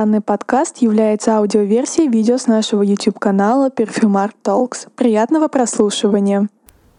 Данный подкаст является аудиоверсией видео с нашего YouTube-канала Perfumart Talks. Приятного прослушивания!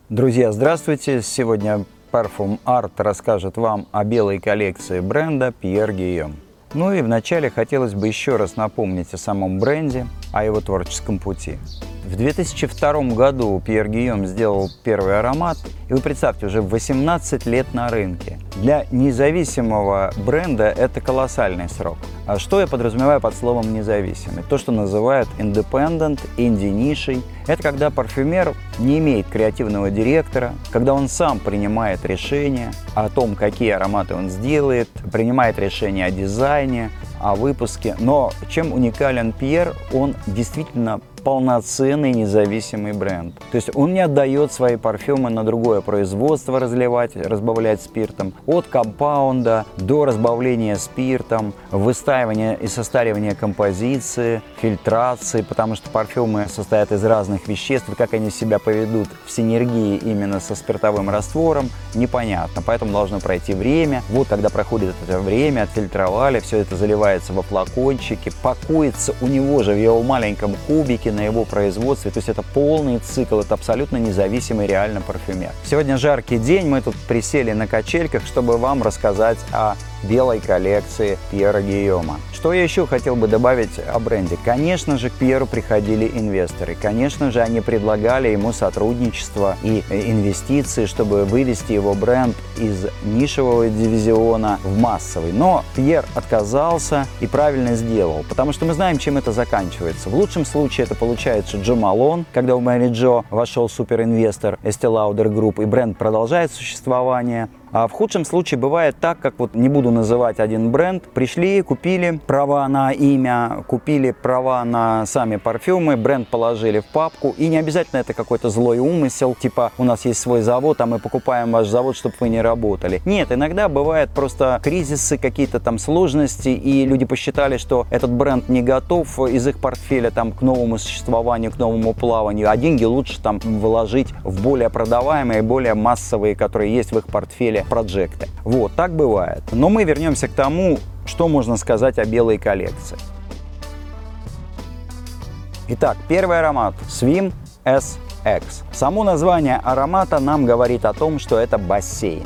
Друзья, здравствуйте! Сегодня Parfum Art расскажет вам о белой коллекции бренда Pierre Guillaume. Ну и вначале хотелось бы еще раз напомнить о самом бренде, о его творческом пути. В 2002 году Пьер Гийом сделал первый аромат, и вы представьте, уже 18 лет на рынке. Для независимого бренда это колоссальный срок. А что я подразумеваю под словом независимый? То, что называют independent, инди-нишей. Это когда парфюмер не имеет креативного директора, когда он сам принимает решения о том, какие ароматы он сделает, принимает решения о дизайне, о выпуске. Но чем уникален Пьер, он действительно полноценный независимый бренд. То есть он не отдает свои парфюмы на другое производство разливать, разбавлять спиртом. От компаунда до разбавления спиртом, выстаивания и состаривания композиции, фильтрации, потому что парфюмы состоят из разных веществ, как они себя поведут в синергии именно со спиртовым раствором, непонятно. Поэтому должно пройти время. Вот когда проходит это время, отфильтровали, все это заливается во флакончики, пакуется у него же в его маленьком кубике на его производстве. То есть это полный цикл, это абсолютно независимый реально парфюмер. Сегодня жаркий день, мы тут присели на качельках, чтобы вам рассказать о белой коллекции Пьера Гийома. Что я еще хотел бы добавить о бренде? Конечно же, к Пьеру приходили инвесторы. Конечно же, они предлагали ему сотрудничество и инвестиции, чтобы вывести его бренд из нишевого дивизиона в массовый. Но Пьер отказался и правильно сделал, потому что мы знаем, чем это заканчивается. В лучшем случае это получается Джо Малон, когда в Мэри Джо вошел суперинвестор Estee Lauder Group, и бренд продолжает существование. А в худшем случае бывает так, как вот не буду называть один бренд, пришли, купили права на имя, купили права на сами парфюмы, бренд положили в папку, и не обязательно это какой-то злой умысел, типа у нас есть свой завод, а мы покупаем ваш завод, чтобы вы не работали. Нет, иногда бывает просто кризисы, какие-то там сложности, и люди посчитали, что этот бренд не готов из их портфеля там к новому существованию, к новому плаванию, а деньги лучше там вложить в более продаваемые, более массовые, которые есть в их портфеле проекты. Вот, так бывает. Но мы вернемся к тому, что можно сказать о белой коллекции. Итак, первый аромат Swim SX. Само название аромата нам говорит о том, что это бассейн.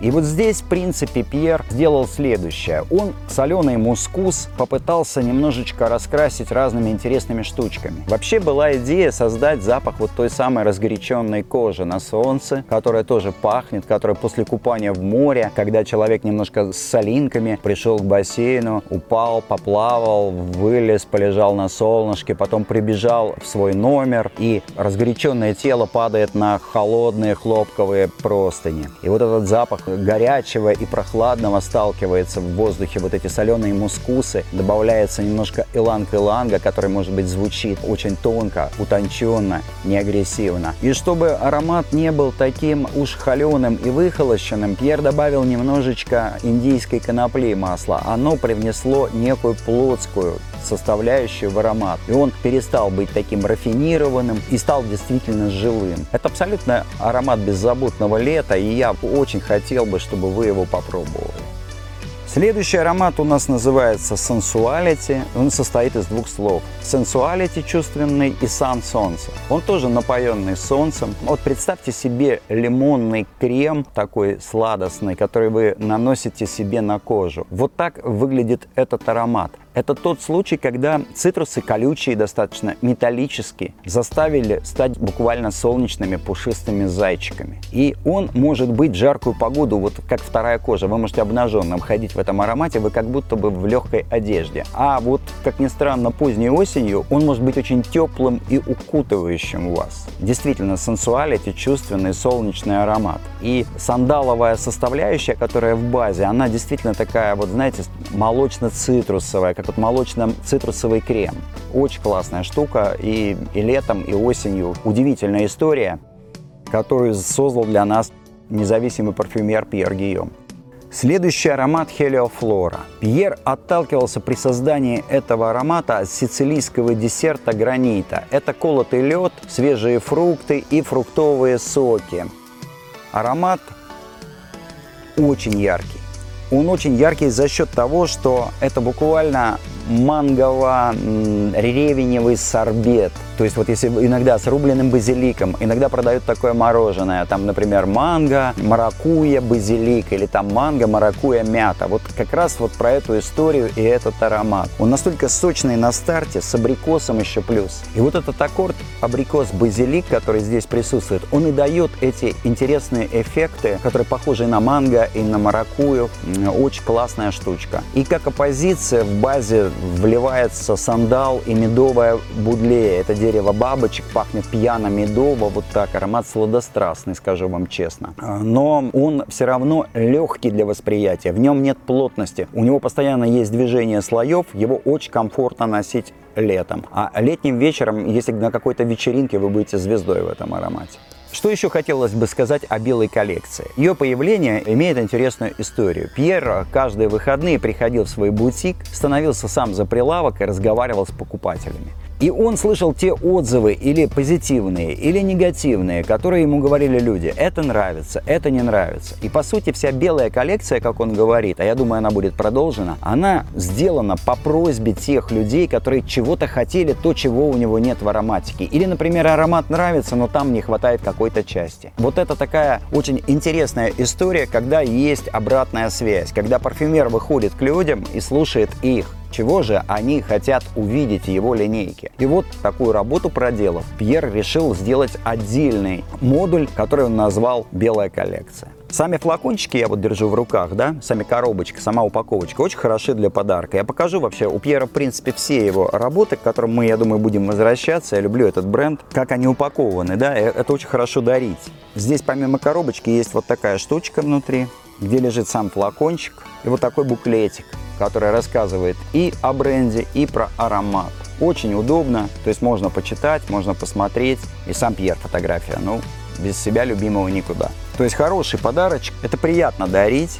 И вот здесь, в принципе, Пьер сделал следующее. Он соленый мускус попытался немножечко раскрасить разными интересными штучками. Вообще была идея создать запах вот той самой разгоряченной кожи на солнце, которая тоже пахнет, которая после купания в море, когда человек немножко с солинками пришел к бассейну, упал, поплавал, вылез, полежал на солнышке, потом прибежал в свой номер, и разгоряченное тело падает на холодные хлопковые простыни. И вот этот запах горячего и прохладного сталкивается в воздухе вот эти соленые мускусы, добавляется немножко иланг-иланга, который, может быть, звучит очень тонко, утонченно, не агрессивно. И чтобы аромат не был таким уж холеным и выхолощенным, Пьер добавил немножечко индийской конопли масла. Оно привнесло некую плотскую составляющую в аромат. И он перестал быть таким рафинированным и стал действительно живым. Это абсолютно аромат беззаботного лета, и я очень хотел бы, чтобы вы его попробовали. Следующий аромат у нас называется Sensuality. Он состоит из двух слов. Sensuality чувственный и сан солнца. Он тоже напоенный солнцем. Вот представьте себе лимонный крем такой сладостный, который вы наносите себе на кожу. Вот так выглядит этот аромат. Это тот случай, когда цитрусы колючие, достаточно металлические, заставили стать буквально солнечными пушистыми зайчиками. И он может быть в жаркую погоду, вот как вторая кожа. Вы можете обнаженным ходить в этом аромате, вы как будто бы в легкой одежде. А вот, как ни странно, поздней осенью он может быть очень теплым и укутывающим вас. Действительно, сенсуалити, чувственный солнечный аромат. И сандаловая составляющая, которая в базе, она действительно такая, вот знаете, молочно-цитрусовая, как вот молочно-цитрусовый крем. Очень классная штука и, и летом, и осенью. Удивительная история, которую создал для нас независимый парфюмер Пьер Гийом. Следующий аромат Хелиофлора. Пьер отталкивался при создании этого аромата от сицилийского десерта гранита. Это колотый лед, свежие фрукты и фруктовые соки. Аромат очень яркий. Он очень яркий за счет того, что это буквально мангово-ревеневый сорбет. То есть вот если иногда с рубленым базиликом, иногда продают такое мороженое, там, например, манго, маракуя, базилик, или там манго, маракуя, мята. Вот как раз вот про эту историю и этот аромат. Он настолько сочный на старте, с абрикосом еще плюс. И вот этот аккорд абрикос-базилик, который здесь присутствует, он и дает эти интересные эффекты, которые похожи на манго и на маракую. Очень классная штучка. И как оппозиция в базе вливается сандал и медовая будлея. Это дерево бабочек, пахнет пьяно-медово, вот так, аромат сладострастный, скажу вам честно. А, но он все равно легкий для восприятия, в нем нет плотности. У него постоянно есть движение слоев, его очень комфортно носить летом. А летним вечером, если на какой-то вечеринке вы будете звездой в этом аромате. Что еще хотелось бы сказать о белой коллекции? Ее появление имеет интересную историю. Пьер каждые выходные приходил в свой бутик, становился сам за прилавок и разговаривал с покупателями. И он слышал те отзывы, или позитивные, или негативные, которые ему говорили люди. Это нравится, это не нравится. И по сути вся белая коллекция, как он говорит, а я думаю, она будет продолжена, она сделана по просьбе тех людей, которые чего-то хотели, то, чего у него нет в ароматике. Или, например, аромат нравится, но там не хватает какой-то части. Вот это такая очень интересная история, когда есть обратная связь, когда парфюмер выходит к людям и слушает их чего же они хотят увидеть его линейке. И вот такую работу проделав, Пьер решил сделать отдельный модуль, который он назвал «Белая коллекция». Сами флакончики я вот держу в руках, да, сами коробочки, сама упаковочка очень хороши для подарка. Я покажу вообще у Пьера, в принципе, все его работы, к которым мы, я думаю, будем возвращаться. Я люблю этот бренд, как они упакованы, да, э, это очень хорошо дарить. Здесь помимо коробочки есть вот такая штучка внутри, где лежит сам флакончик и вот такой буклетик которая рассказывает и о бренде, и про аромат. Очень удобно, то есть можно почитать, можно посмотреть. И сам Пьер фотография, ну, без себя любимого никуда. То есть хороший подарочек, это приятно дарить,